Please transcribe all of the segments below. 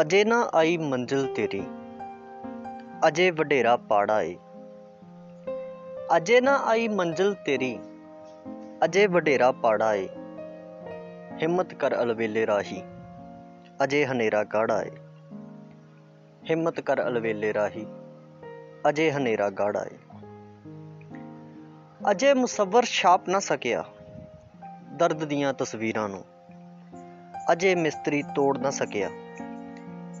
ਅਜੇ ਨਾ ਆਈ ਮੰਜ਼ਿਲ ਤੇਰੀ, ਅਜੇ ਵਡੇਰਾ ਪਾੜਾ ਏ। ਅਜੇ ਨਾ ਆਈ ਮੰਜ਼ਿਲ ਤੇਰੀ, ਅਜੇ ਵਡੇਰਾ ਪਾੜਾ ਏ। ਹਿੰਮਤ ਕਰ ਅਲਵੇਲੇ ਰਾਹੀ, ਅਜੇ ਹਨੇਰਾ ਗਾੜਾ ਏ। ਹਿੰਮਤ ਕਰ ਅਲਵੇਲੇ ਰਾਹੀ, ਅਜੇ ਹਨੇਰਾ ਗਾੜਾ ਏ। ਅਜੇ ਮੁਸੱਵਰ ਛਾਪ ਨਾ ਸਕਿਆ, ਦਰਦ ਦੀਆਂ ਤਸਵੀਰਾਂ ਨੂੰ। ਅਜੇ ਮਿਸਤਰੀ ਤੋੜ ਨਾ ਸਕਿਆ।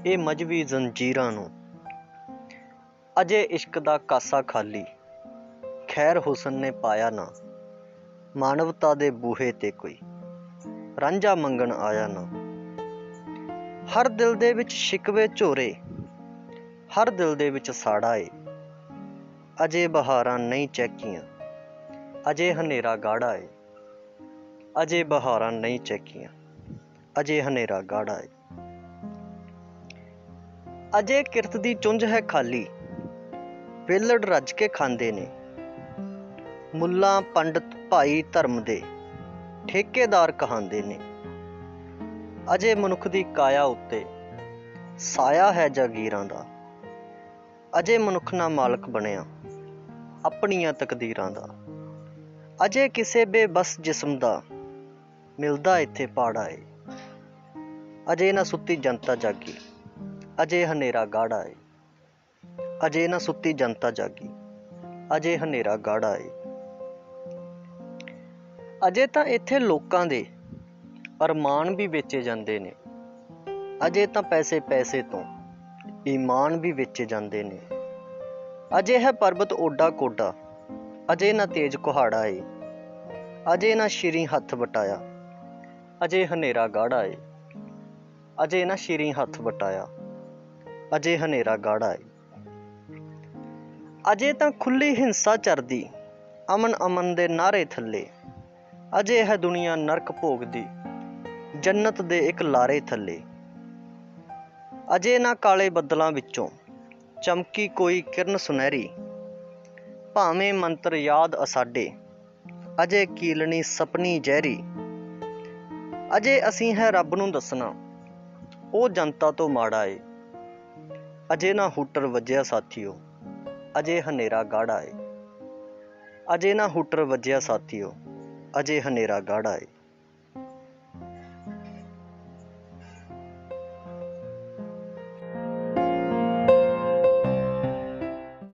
ਇਹ ਮਜਵੀ ਜ਼ੰਜੀਰਾਂ ਨੂੰ। ਅਜੇ ਇਸ਼ਕ ਦਾ ਕਾਸਾ ਖਾਲੀ, ਖੈਰ ਹੁਸਨ ਨੇ ਪਾਇਆ ਨਾ, ਮਾਨਵਤਾ ਦੇ ਬੂਹੇ ਤੇ ਕੋਈ, ਰਾਂਝਾ ਮੰਗਣ ਆਇਆ ਨਾ। ਹਰ ਦਿਲ ਦੇ ਵਿੱਚ ਸ਼ਿਕਵੇ ਝੋਰੇ, ਹਰ ਦਿਲ ਦੇ ਵਿੱਚ ਸਾੜਾ ਏ। ਅਜੇ ਬਹਾਰਾਂ ਨਹੀਂ ਚੈਕੀਆਂ, ਅਜੇ ਹਨੇਰਾ ਗਾੜਾ ਏ। ਅਜੇ ਬਹਾਰਾਂ ਨਹੀਂ ਚੈਕੀਆਂ, ਅਜੇ ਹਨੇਰਾ ਗਾੜਾ ਏ। ਅਜੇ ਕਿਰਤ ਦੀ ਚੁੰਝ ਹੈ ਖਾਲੀ। ਵੇਲੜ ਰੱਜ ਕੇ ਖਾਂਦੇ ਨੇ। ਮੁੱਲਾ ਪੰਡਤ ਭਾਈ ਧਰਮ ਦੇ ਠੇਕੇਦਾਰ ਕਹਾਂਦੇ ਨੇ। ਅਜੇ ਮਨੁੱਖ ਦੀ ਕਾਇਆ ਉੱਤੇ ਸਾਇਆ ਹੈ ਜਾਗੀਰਾਂ ਦਾ। ਅਜੇ ਮਨੁੱਖ ਨਾ ਮਾਲਕ ਬਣਿਆ ਆਪਣੀਆਂ ਤਕਦੀਰਾਂ ਦਾ। ਅਜੇ ਕਿਸੇ ਬੇਬਸ ਜਿਸਮ ਦਾ ਮਿਲਦਾ ਇੱਥੇ ਪਾੜਾ ਏ ਅਜੇ ਨਾ ਸੁੱਤੀ ਜਨਤਾ ਜਾਗੀ। ਅਜੇ ਹਨੇਰਾ ਗਾੜਾ ਏ। ਅਜੇ ਨਾ ਸੁੱਤੀ ਜਨਤਾ ਜਾਗੀ। ਅਜੇ ਹਨੇਰਾ ਗਾੜਾ ਏ। ਅਜੇ ਤਾਂ ਇੱਥੇ ਲੋਕਾਂ ਦੇ ਅਰਮਾਨ ਵੀ ਵੇਚੇ ਜਾਂਦੇ ਨੇ। ਅਜੇ ਤਾਂ ਪੈਸੇ ਪੈਸੇ ਤੋਂ ਈਮਾਨ ਵੀ ਵੇਚੇ ਜਾਂਦੇ ਨੇ। ਅਜੇ ਹੈ ਪਰਬਤ ਓਡਾ ਕੋਡਾ। ਅਜੇ ਨਾ ਤੇਜ ਕੁਹਾੜਾ ਏ। ਅਜੇ ਨਾ ਸ਼ੀਰੀ ਹੱਥ ਵਟਾਇਆ। ਅਜੇ ਹਨੇਰਾ ਗਾੜਾ ਏ। ਅਜੇ ਨਾ ਸ਼ੀਰੀ ਹੱਥ ਵਟਾਇਆ। ਅਜੇ ਹਨੇਰਾ ਗਾੜਾ ਏ। ਅਜੇ ਤਾਂ ਖੁੱਲੀ ਹਿੰਸਾ ਚਰਦੀ, ਅਮਨ ਅਮਨ ਦੇ ਨਾਰੇ ਥੱਲੇ। ਅਜੇ ਹੈ ਦੁਨੀਆ ਨਰਕ ਭੋਗਦੀ, ਜੰਨਤ ਦੇ ਇੱਕ ਲਾਰੇ ਥੱਲੇ। ਅਜੇ ਨਾ ਕਾਲੇ ਬੱਦਲਾਂ ਵਿੱਚੋਂ, ਚਮਕੀ ਕੋਈ ਕਿਰਨ ਸੁਨਹਿਰੀ। ਭਾਵੇਂ ਮੰਤਰ ਯਾਦ ਅਸਾਡੇ, ਅਜੇ ਕੀਲਣੀ ਸਪਨੀ ਜ਼ਹਿਰੀ। ਅਜੇ ਅਸੀਂ ਹੈ ਰੱਬ ਨੂੰ ਦੱਸਣਾ, ਉਹ ਜਨਤਾ ਤੋਂ ਮਾੜਾ ਏ। ਅਜੇ ਨਾ ਹੂਟਰ ਵੱਜਿਆ ਸਾਥੀਓ, ਅਜੇ ਹਨੇਰਾ ਗਾੜਾ ਏ। ਅਜੇ ਨਾ ਹੂਟਰ ਵੱਜਿਆ ਸਾਥੀਓ, ਅਜੇ ਹਨੇਰਾ ਗਾੜਾ ਏ।